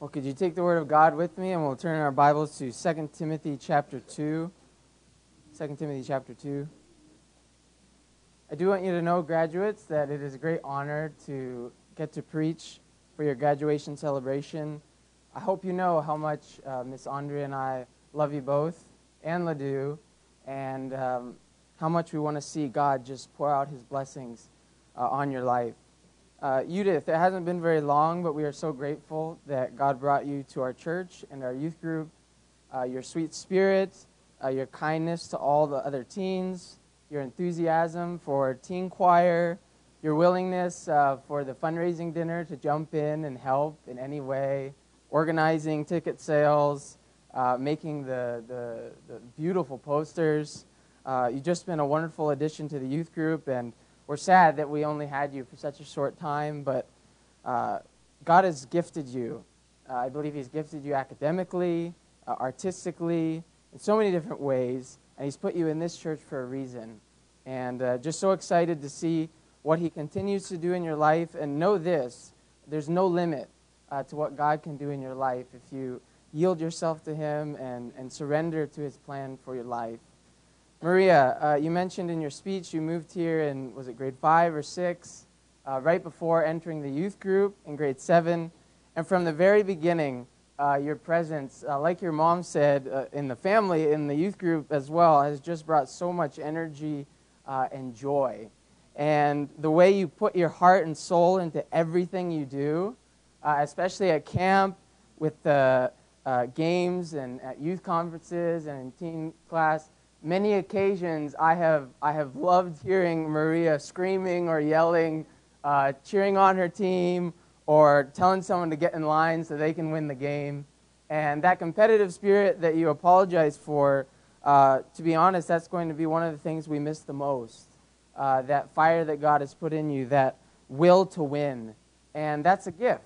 Well, could you take the word of God with me and we'll turn our Bibles to 2 Timothy chapter 2. 2 Timothy chapter 2. I do want you to know, graduates, that it is a great honor to get to preach for your graduation celebration. I hope you know how much uh, Miss Andrea and I love you both, and Ledoux, and um, how much we want to see God just pour out his blessings uh, on your life. Uh, Judith, it hasn't been very long, but we are so grateful that God brought you to our church and our youth group. Uh, your sweet spirit, uh, your kindness to all the other teens, your enthusiasm for teen choir, your willingness uh, for the fundraising dinner to jump in and help in any way, organizing ticket sales, uh, making the, the, the, beautiful posters. Uh, you've just been a wonderful addition to the youth group, and we're sad that we only had you for such a short time, but uh, God has gifted you. Uh, I believe He's gifted you academically, uh, artistically, in so many different ways, and He's put you in this church for a reason. And uh, just so excited to see what He continues to do in your life. And know this there's no limit uh, to what God can do in your life if you yield yourself to Him and, and surrender to His plan for your life. Maria, uh, you mentioned in your speech you moved here in, was it grade five or six, uh, right before entering the youth group in grade seven. And from the very beginning, uh, your presence, uh, like your mom said, uh, in the family, in the youth group as well, has just brought so much energy uh, and joy. And the way you put your heart and soul into everything you do, especially at camp with the games and at youth conferences and in teen class, many occasions I have, I have loved hearing Maria screaming or yelling, uh, cheering on her team, or telling someone to get in line so they can win the game. And that competitive spirit that you apologize for, uh, to be honest, that's going to be one of the things we miss the most. Uh, that fire that God has put in you, that will to win. And that's a gift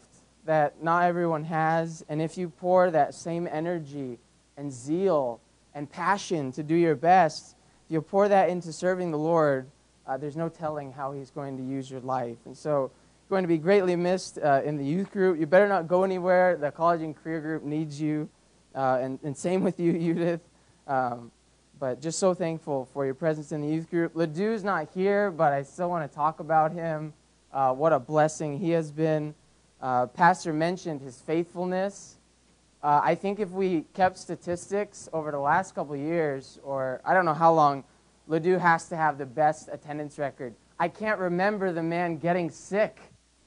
that not everyone has. And if you pour that same energy and zeal and passion to do your best, if you pour that into serving the Lord, uh, there's no telling how He's going to use your life. And so, you're going to be greatly missed uh, in the youth group. You better not go anywhere. The college and career group needs you. Uh, and, and, same with you, Judith. Um, but just so thankful for your presence in the youth group. Ledoux's not here, but I still want to talk about him. Uh, what a blessing he has been. Uh, Pastor mentioned his faithfulness. Uh, I think if we kept statistics over the last couple years, or I don't know how long, Ledoux has to have the best attendance record. I can't remember the man getting sick.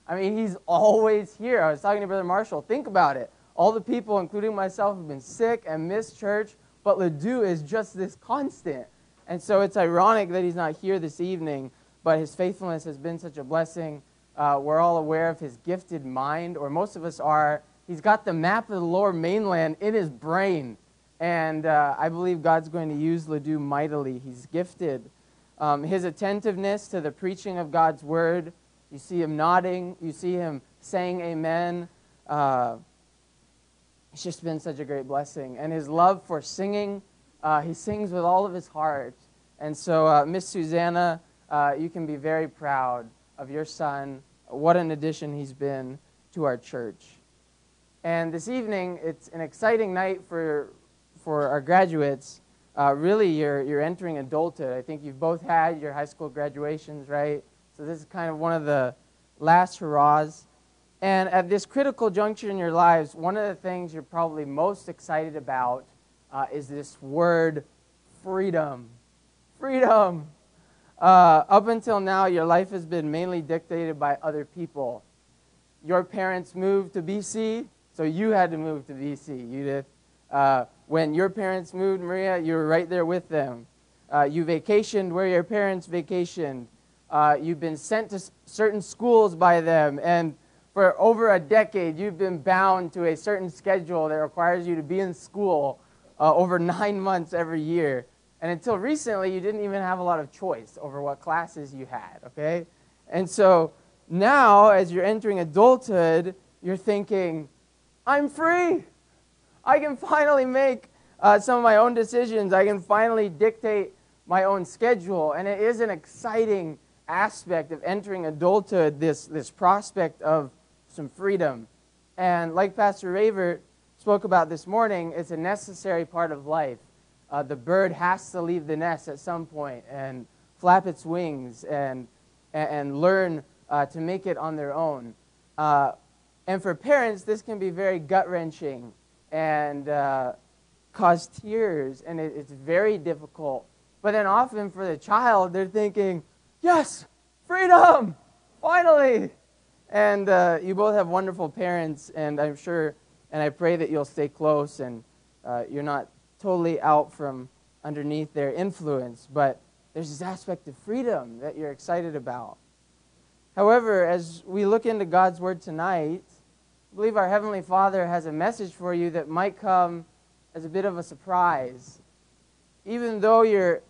I mean, he's always here. I was talking to Brother Marshall. Think about it. All the people, including myself, have been sick and missed church, but Ledoux is just this constant. And so it's ironic that he's not here this evening, but his faithfulness has been such a blessing. Uh, we're all aware of his gifted mind, or most of us are He's got the map of the lower mainland in his brain. And uh, I believe God's going to use Ledoux mightily. He's gifted. Um, his attentiveness to the preaching of God's word, you see him nodding, you see him saying amen. Uh, it's just been such a great blessing. And his love for singing, uh, he sings with all of his heart. And so, uh, Miss Susanna, uh, you can be very proud of your son. What an addition he's been to our church. And this evening, it's an exciting night for, for our graduates. Uh, really, you're, you're entering adulthood. I think you've both had your high school graduations, right? So this is kind of one of the last hurrahs. And at this critical juncture in your lives, one of the things you're probably most excited about uh, is this word freedom. Freedom. Uh, up until now, your life has been mainly dictated by other people. Your parents moved to BC, so you had to move to BC, Judith. Uh, when your parents moved, Maria, you were right there with them. Uh, you vacationed where your parents vacationed. Uh, you've been sent to certain schools by them. And for over a decade, you've been bound to a certain schedule that requires you to be in school uh, over nine months every year. And until recently, you didn't even have a lot of choice over what classes you had, okay? And so now, as you're entering adulthood, you're thinking, I'm free. I can finally make uh, some of my own decisions. I can finally dictate my own schedule. And it is an exciting aspect of entering adulthood, this, this prospect of some freedom. And like Pastor Raver spoke about this morning, it's a necessary part of life. Uh, the bird has to leave the nest at some point and flap its wings and, and learn uh, to make it on their own. Uh, and for parents, this can be very gut wrenching and uh, cause tears, and it, it's very difficult. But then often for the child, they're thinking, Yes, freedom, finally. And uh, you both have wonderful parents, and I'm sure, and I pray that you'll stay close and uh, you're not totally out from underneath their influence. But there's this aspect of freedom that you're excited about. However, as we look into God's Word tonight, I believe our Heavenly Father has a message for you that might come as a bit of a surprise. Even though you're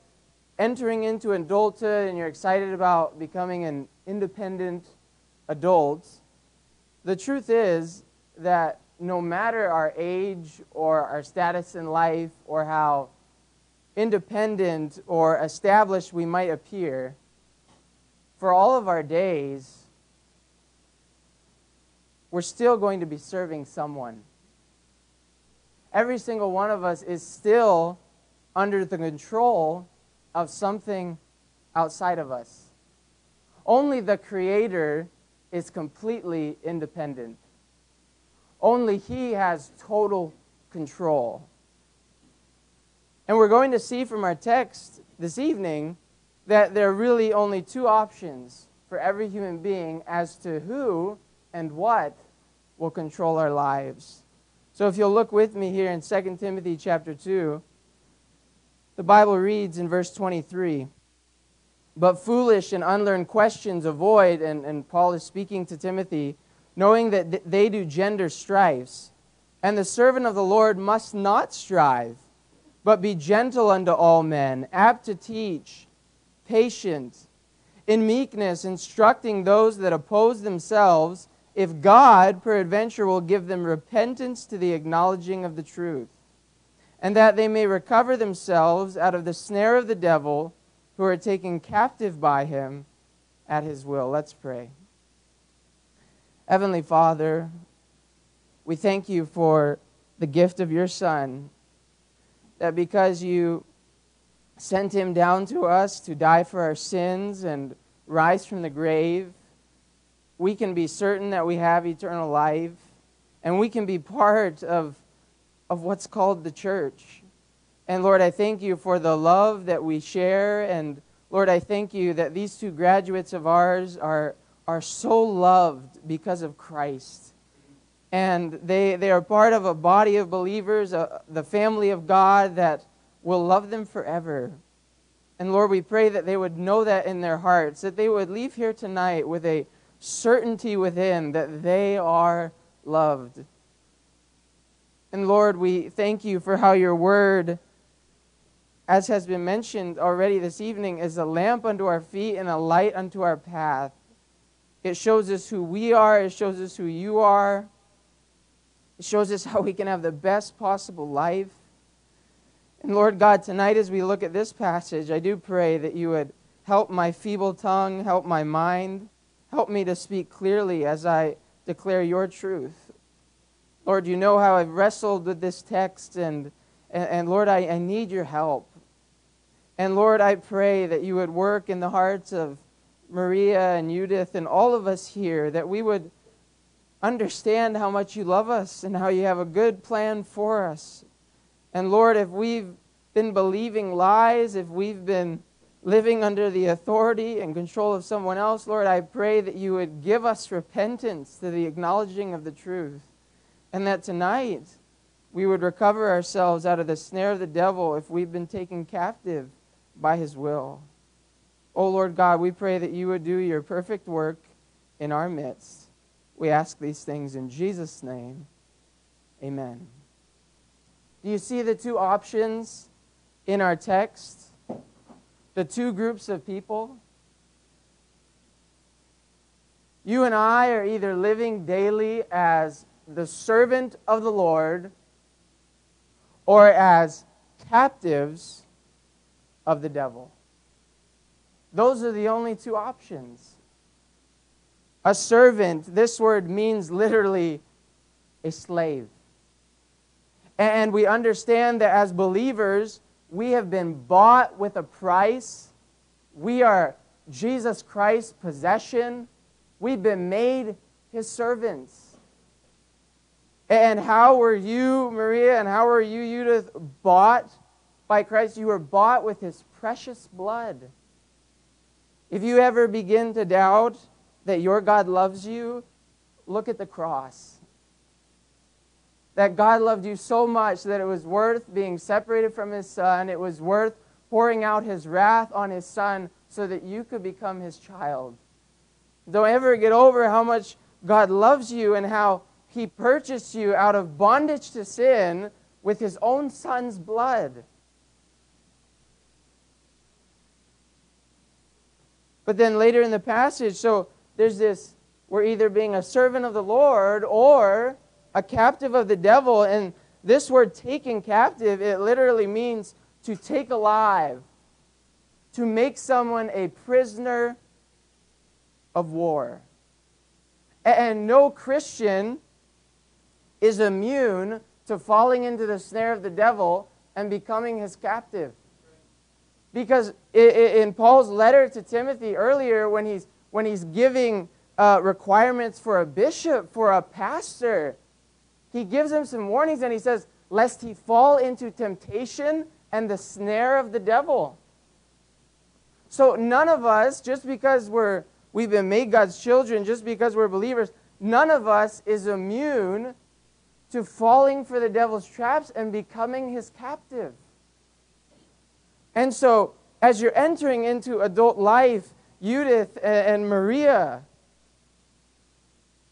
entering into adulthood and you're excited about becoming an independent adult, the truth is that no matter our age or our status in life or how independent or established we might appear, for all of our days, we're still going to be serving someone. Every single one of us is still under the control of something outside of us. Only the Creator is completely independent. Only He has total control. And we're going to see from our text this evening that there are really only two options for every human being as to who and what will control our lives. So if you'll look with me here in 2 Timothy chapter 2, the Bible reads in verse 23 But foolish and unlearned questions avoid, and, and Paul is speaking to Timothy, knowing that they do gender strifes. And the servant of the Lord must not strive, but be gentle unto all men, apt to teach patient, in meekness, instructing those that oppose themselves, if God peradventure will give them repentance to the acknowledging of the truth, and that they may recover themselves out of the snare of the devil, who are taken captive by him at his will. Let's pray. Heavenly Father, we thank you for the gift of your Son, that because you sent him down to us to die for our sins and rise from the grave, we can be certain that we have eternal life and we can be part of, of what's called the church. And Lord, I thank you for the love that we share. And Lord, I thank you that these two graduates of ours are, are so loved because of Christ. And they, they are part of a body of believers, uh, the family of God that will love them forever. And Lord, we pray that they would know that in their hearts, that they would leave here tonight with a certainty within that they are loved. And Lord, we thank you for how your word, as has been mentioned already this evening, is a lamp unto our feet and a light unto our path. It shows us who we are, it shows us who you are, it shows us how we can have the best possible life. And Lord God, tonight as we look at this passage, I do pray that you would help my feeble tongue, help my mind, help me to speak clearly as I declare your truth. Lord, you know how I've wrestled with this text, and, and, and Lord, I, I need your help. And Lord, I pray that you would work in the hearts of Maria and Judith and all of us here, that we would understand how much you love us and how you have a good plan for us. And Lord, if we've been believing lies, if we've been living under the authority and control of someone else, Lord, I pray that you would give us repentance to the acknowledging of the truth. And that tonight we would recover ourselves out of the snare of the devil if we've been taken captive by his will. Oh Lord God, we pray that you would do your perfect work in our midst. We ask these things in Jesus' name. Amen. Do you see the two options in our text? The two groups of people? You and I are either living daily as the servant of the Lord or as captives of the devil. Those are the only two options. A servant, this word means literally a slave. And we understand that as believers, we have been bought with a price. We are Jesus Christ's possession. We've been made his servants. And how were you, Maria, and how were you, Judith, bought by Christ? You were bought with his precious blood. If you ever begin to doubt that your God loves you, look at the cross. That God loved you so much that it was worth being separated from his son, it was worth pouring out his wrath on his son so that you could become his child. Don't ever get over how much God loves you and how he purchased you out of bondage to sin with his own son's blood. But then later in the passage, so there's this we're either being a servant of the Lord or a captive of the devil. And this word taken captive, it literally means to take alive, to make someone a prisoner of war. And no Christian is immune to falling into the snare of the devil and becoming his captive. Because in Paul's letter to Timothy earlier, when he's, when he's giving uh, requirements for a bishop, for a pastor, he gives him some warnings and he says, lest he fall into temptation and the snare of the devil. So none of us, just because we're, we've been made God's children, just because we're believers, none of us is immune to falling for the devil's traps and becoming his captive. And so, as you're entering into adult life, Judith and Maria,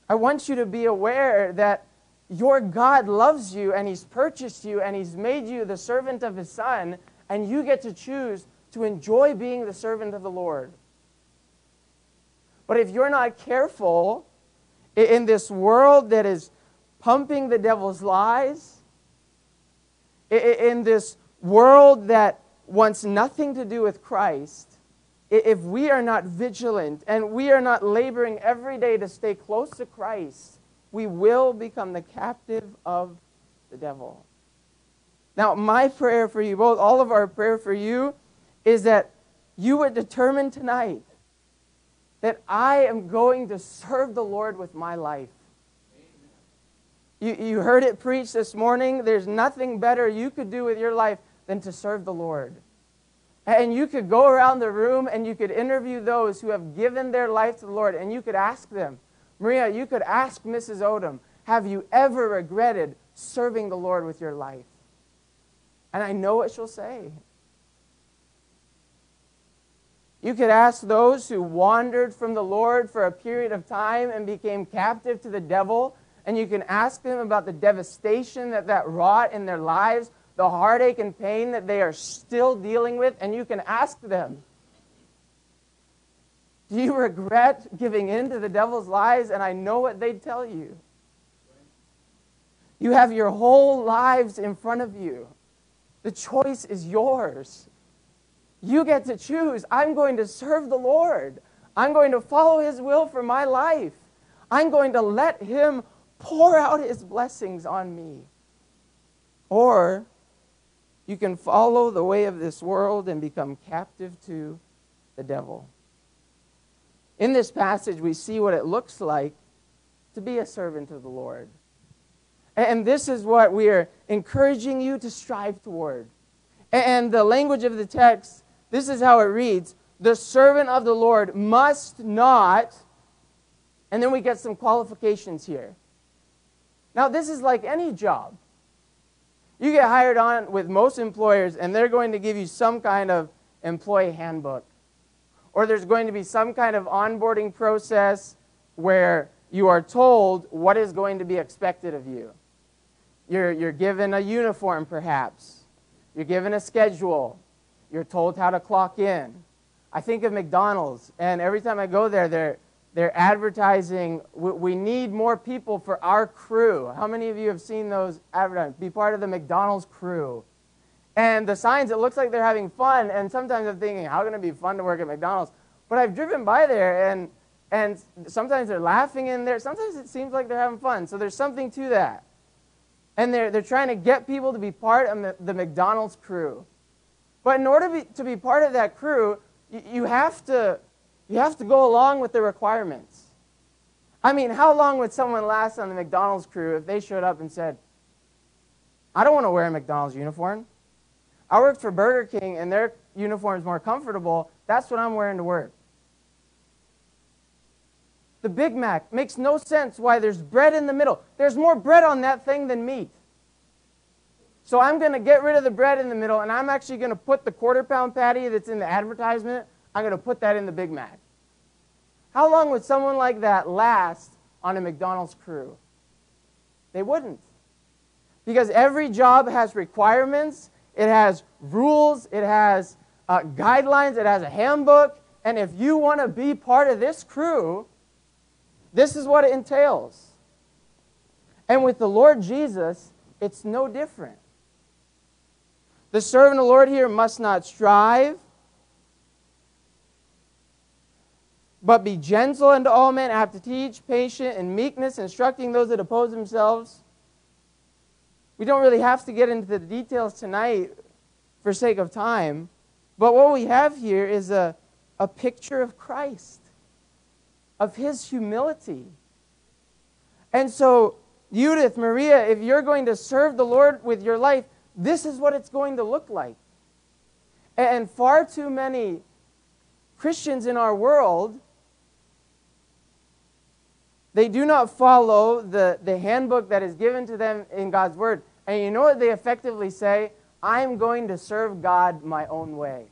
I want you to be aware that your God loves you and He's purchased you and He's made you the servant of His Son, and you get to choose to enjoy being the servant of the Lord. But if you're not careful in this world that is pumping the devil's lies, in this world that wants nothing to do with Christ, if we are not vigilant and we are not laboring every day to stay close to Christ, we will become the captive of the devil. Now, my prayer for you, both all of our prayer for you, is that you would determine tonight that I am going to serve the Lord with my life. You, you heard it preached this morning. There's nothing better you could do with your life than to serve the Lord. And you could go around the room and you could interview those who have given their life to the Lord and you could ask them, Maria, you could ask Mrs. Odom, have you ever regretted serving the Lord with your life? And I know what she'll say. You could ask those who wandered from the Lord for a period of time and became captive to the devil, and you can ask them about the devastation that that wrought in their lives the heartache and pain that they are still dealing with, and you can ask them Do you regret giving in to the devil's lies? And I know what they'd tell you. You have your whole lives in front of you. The choice is yours. You get to choose. I'm going to serve the Lord. I'm going to follow His will for my life. I'm going to let Him pour out His blessings on me. Or you can follow the way of this world and become captive to the devil. In this passage, we see what it looks like to be a servant of the Lord. And this is what we are encouraging you to strive toward. And the language of the text, this is how it reads The servant of the Lord must not, and then we get some qualifications here. Now, this is like any job. You get hired on with most employers, and they're going to give you some kind of employee handbook. Or there's going to be some kind of onboarding process where you are told what is going to be expected of you. You're, you're given a uniform, perhaps. You're given a schedule. You're told how to clock in. I think of McDonald's, and every time I go there, they're, they're advertising, we need more people for our crew. How many of you have seen those advertisements? Be part of the McDonald's crew. And the signs, it looks like they're having fun. And sometimes I'm thinking, how can it be fun to work at McDonald's? But I've driven by there, and, And sometimes they're laughing in there. Sometimes it seems like they're having fun. So there's something to that. And they're, they're trying to get people to be part of the McDonald's crew. But in order to be, to be part of that crew, you, you, have to, you have to go along with the requirements. I mean, how long would someone last on the McDonald's crew if they showed up and said, I don't want to wear a McDonald's uniform. I worked for Burger King and their uniform is more comfortable. That's what I'm wearing to work. The Big Mac makes no sense why there's bread in the middle. There's more bread on that thing than meat. So I'm going to get rid of the bread in the middle and I'm actually going to put the quarter pound patty that's in the advertisement, I'm going to put that in the Big Mac. How long would someone like that last on a McDonald's crew? They wouldn't. Because every job has requirements, it has rules, it has uh, guidelines, it has a handbook. And if you want to be part of this crew, this is what it entails. And with the Lord Jesus, it's no different. The servant of the Lord here must not strive, but be gentle unto all men, apt to teach, patient, and meekness, instructing those that oppose themselves. We don't really have to get into the details tonight for sake of time, but what we have here is a, a picture of Christ, of his humility. And so, Judith, Maria, if you're going to serve the Lord with your life, this is what it's going to look like. And far too many Christians in our world, they do not follow the, the handbook that is given to them in God's Word. And you know what they effectively say? I'm going to serve God my own way.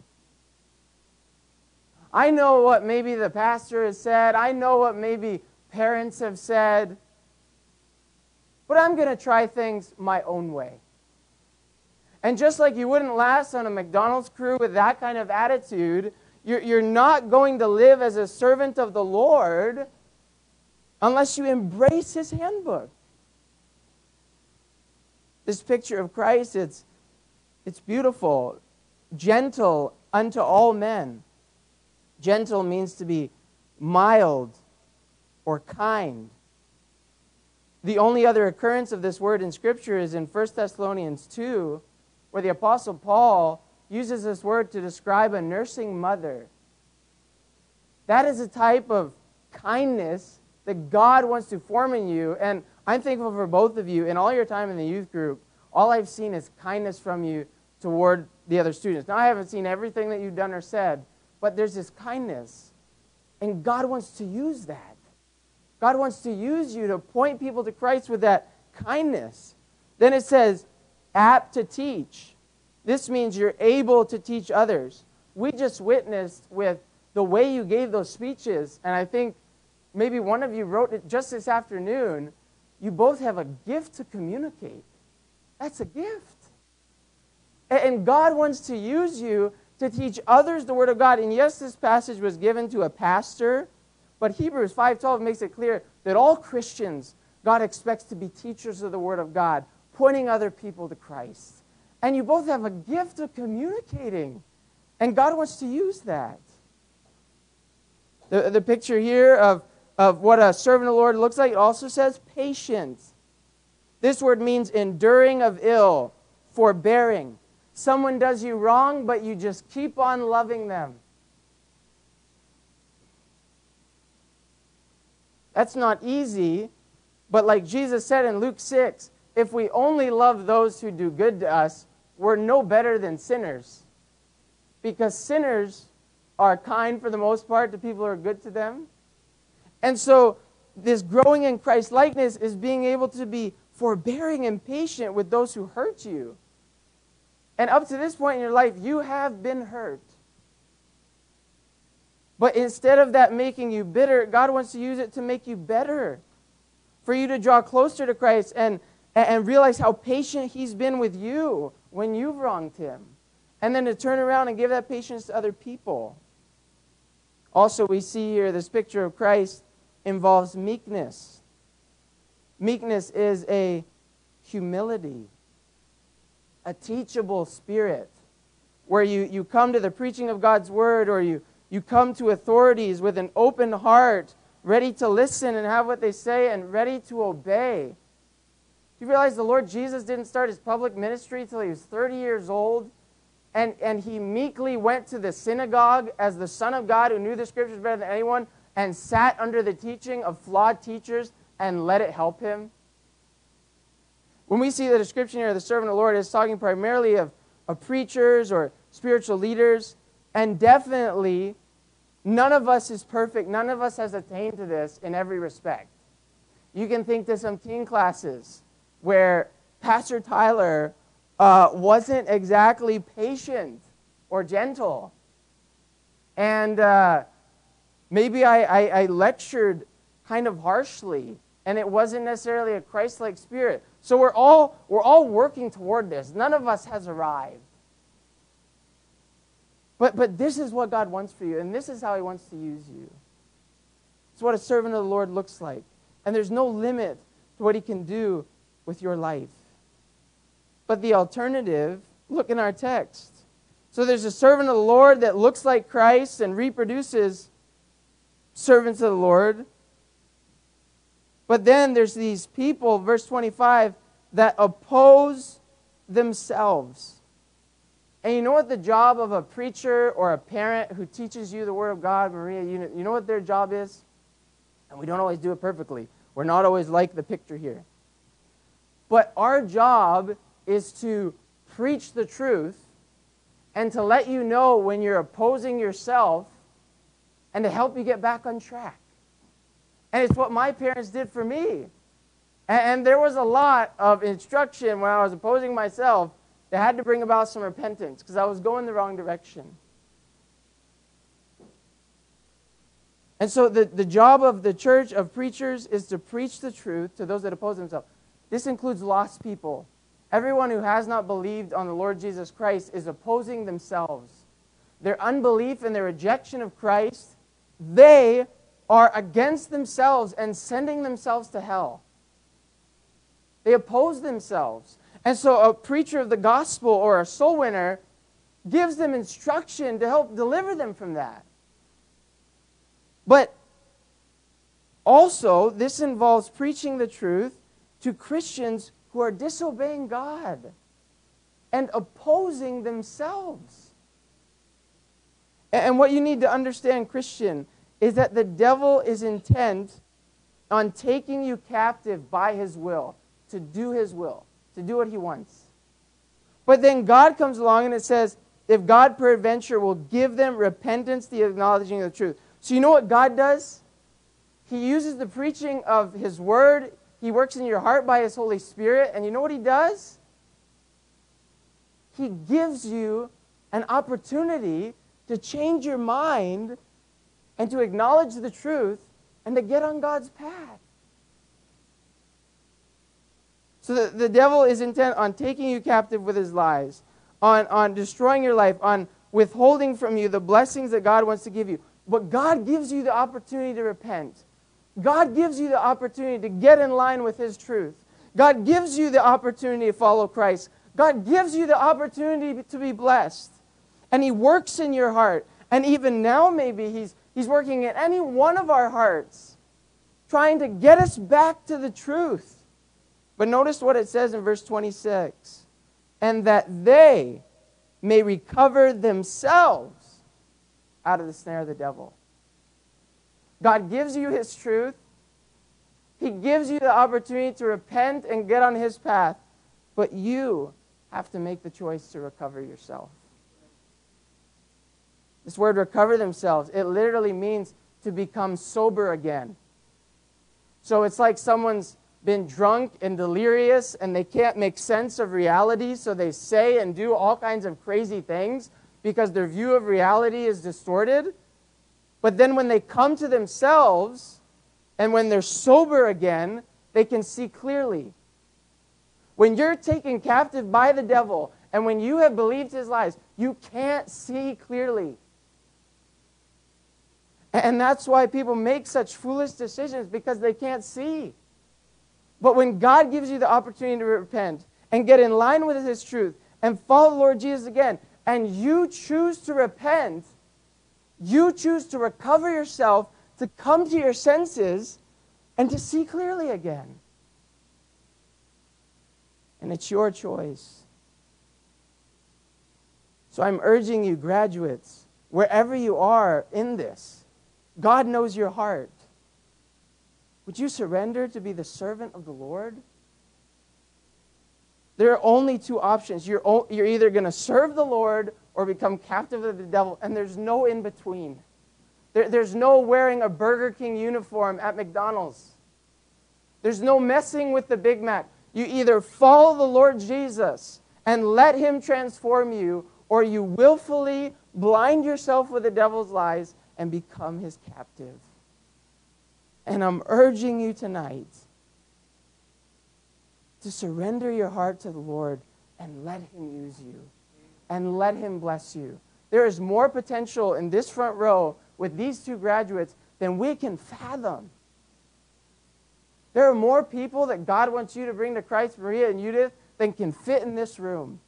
I know what maybe the pastor has said. I know what maybe parents have said. But I'm going to try things my own way. And just like you wouldn't last on a McDonald's crew with that kind of attitude, you're, you're not going to live as a servant of the Lord unless you embrace his handbook. This picture of Christ, it's, it's beautiful, gentle unto all men. Gentle means to be mild or kind. The only other occurrence of this word in Scripture is in 1 Thessalonians 2, where the Apostle Paul uses this word to describe a nursing mother. That is a type of kindness that God wants to form in you. And I'm thankful for both of you. In all your time in the youth group, all I've seen is kindness from you toward the other students. Now, I haven't seen everything that you've done or said, but there's this kindness. And God wants to use that. God wants to use you to point people to Christ with that kindness. Then it says, apt to teach. This means you're able to teach others. We just witnessed with the way you gave those speeches, and I think maybe one of you wrote it just this afternoon. You both have a gift to communicate. That's a gift. And God wants to use you to teach others the Word of God. And yes, this passage was given to a pastor, but Hebrews 5.12 makes it clear that all Christians, God expects to be teachers of the Word of God pointing other people to Christ. And you both have a gift of communicating. And God wants to use that. The, the picture here of, of what a servant of the Lord looks like it also says patience. This word means enduring of ill, forbearing. Someone does you wrong, but you just keep on loving them. That's not easy, but like Jesus said in Luke 6, if we only love those who do good to us, we're no better than sinners. Because sinners are kind for the most part to people who are good to them. And so, this growing in Christ likeness is being able to be forbearing and patient with those who hurt you. And up to this point in your life, you have been hurt. But instead of that making you bitter, God wants to use it to make you better. For you to draw closer to Christ and and realize how patient he's been with you when you've wronged him. And then to turn around and give that patience to other people. Also, we see here this picture of Christ involves meekness. Meekness is a humility, a teachable spirit, where you, you come to the preaching of God's word or you, you come to authorities with an open heart, ready to listen and have what they say and ready to obey. Do you realize the Lord Jesus didn't start his public ministry until he was 30 years old? And, and he meekly went to the synagogue as the Son of God who knew the scriptures better than anyone and sat under the teaching of flawed teachers and let it help him. When we see the description here of the servant of the Lord, it's talking primarily of, of preachers or spiritual leaders. And definitely, none of us is perfect. None of us has attained to this in every respect. You can think to some teen classes where Pastor Tyler uh, wasn't exactly patient or gentle. And uh, maybe I, I, I lectured kind of harshly, and it wasn't necessarily a Christ like spirit. So we're all, we're all working toward this. None of us has arrived. But, but this is what God wants for you, and this is how He wants to use you. It's what a servant of the Lord looks like. And there's no limit to what He can do with your life. But the alternative, look in our text. So there's a servant of the Lord that looks like Christ and reproduces servants of the Lord. But then there's these people, verse 25, that oppose themselves. And you know what the job of a preacher or a parent who teaches you the Word of God, Maria, you know, you know what their job is? And we don't always do it perfectly. We're not always like the picture here. But our job is to preach the truth and to let you know when you're opposing yourself and to help you get back on track. And it's what my parents did for me. And, there was a lot of instruction when I was opposing myself that had to bring about some repentance because I was going the wrong direction. And so the, the job of the church of preachers is to preach the truth to those that oppose themselves. This includes lost people. Everyone who has not believed on the Lord Jesus Christ is opposing themselves. Their unbelief and their rejection of Christ, they are against themselves and sending themselves to hell. They oppose themselves. And so a preacher of the gospel or a soul winner gives them instruction to help deliver them from that. But also, this involves preaching the truth to Christians who are disobeying God and opposing themselves. And what you need to understand, Christian, is that the devil is intent on taking you captive by his will, to do his will, to do what he wants. But then God comes along and it says, if God peradventure will give them repentance, the acknowledging of the truth. So you know what God does? He uses the preaching of his word. He works in your heart by his Holy Spirit. And you know what he does? He gives you an opportunity to change your mind and to acknowledge the truth and to get on God's path. So the, the devil is intent on taking you captive with his lies, on, on destroying your life, on withholding from you the blessings that God wants to give you. But God gives you the opportunity to repent. God gives you the opportunity to get in line with his truth. God gives you the opportunity to follow Christ. God gives you the opportunity to be blessed. And he works in your heart. And even now, maybe he's He's working in any one of our hearts, trying to get us back to the truth. But notice what it says in verse 26 and that they may recover themselves out of the snare of the devil. God gives you his truth. He gives you the opportunity to repent and get on his path, but you have to make the choice to recover yourself. This word recover themselves, it literally means to become sober again. So it's like someone's been drunk and delirious and they can't make sense of reality, so they say and do all kinds of crazy things because their view of reality is distorted. But then when they come to themselves and when they're sober again, they can see clearly. When you're taken captive by the devil and when you have believed his lies, you can't see clearly. And that's why people make such foolish decisions because they can't see. But when God gives you the opportunity to repent and get in line with His truth and follow the Lord Jesus again, and you choose to repent, you choose to recover yourself, to come to your senses and to see clearly again. And it's your choice. So I'm urging you, graduates, wherever you are in this, God knows your heart. Would you surrender to be the servant of the Lord? There are only two options. You're, o- you're either going to serve the Lord or become captive of the devil, and there's no in between. There, there's no wearing a Burger King uniform at McDonald's. There's no messing with the Big Mac. You either follow the Lord Jesus and let Him transform you, or you willfully blind yourself with the devil's lies and become his captive. And I'm urging you tonight to surrender your heart to the Lord and let Him use you and let Him bless you. There is more potential in this front row with these two graduates than we can fathom. There are more people that God wants you to bring to Christ, Maria and Judith, than can fit in this room.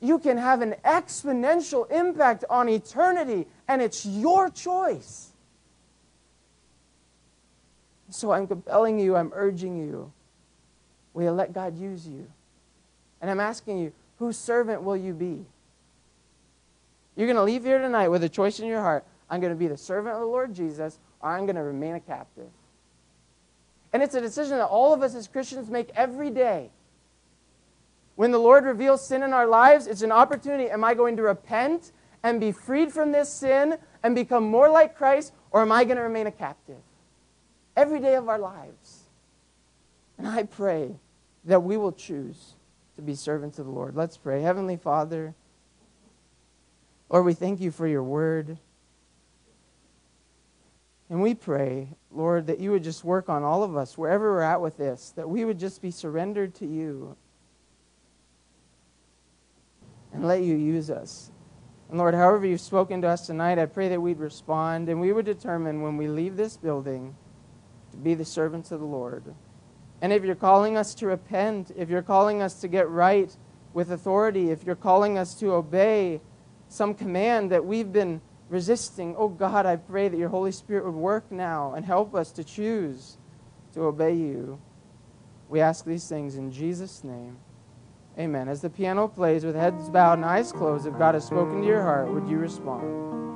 You can have an exponential impact on eternity, and it's your choice. So I'm compelling you, I'm urging you. Will you let God use you? And I'm asking you, whose servant will you be? You're going to leave here tonight with a choice in your heart. I'm going to be the servant of the Lord Jesus, or I'm going to remain a captive. And it's a decision that all of us as Christians make every day. When the Lord reveals sin in our lives, it's an opportunity. Am I going to repent and be freed from this sin and become more like Christ, or am I going to remain a captive? Every day of our lives. And I pray that we will choose to be servants of the Lord. Let's pray. Heavenly Father, Lord, we thank you for your word. And we pray, Lord, that you would just work on all of us, wherever we're at with this, that we would just be surrendered to you and let you use us. And Lord, however you've spoken to us tonight, I pray that we'd respond and we would determine when we leave this building to be the servants of the Lord. And if you're calling us to repent, if you're calling us to get right with authority, if you're calling us to obey some command that we've been resisting, oh God, I pray that your Holy Spirit would work now and help us to choose to obey you. We ask these things in Jesus' name. Amen. As the piano plays with heads bowed and eyes closed, if God has spoken to your heart, would you respond?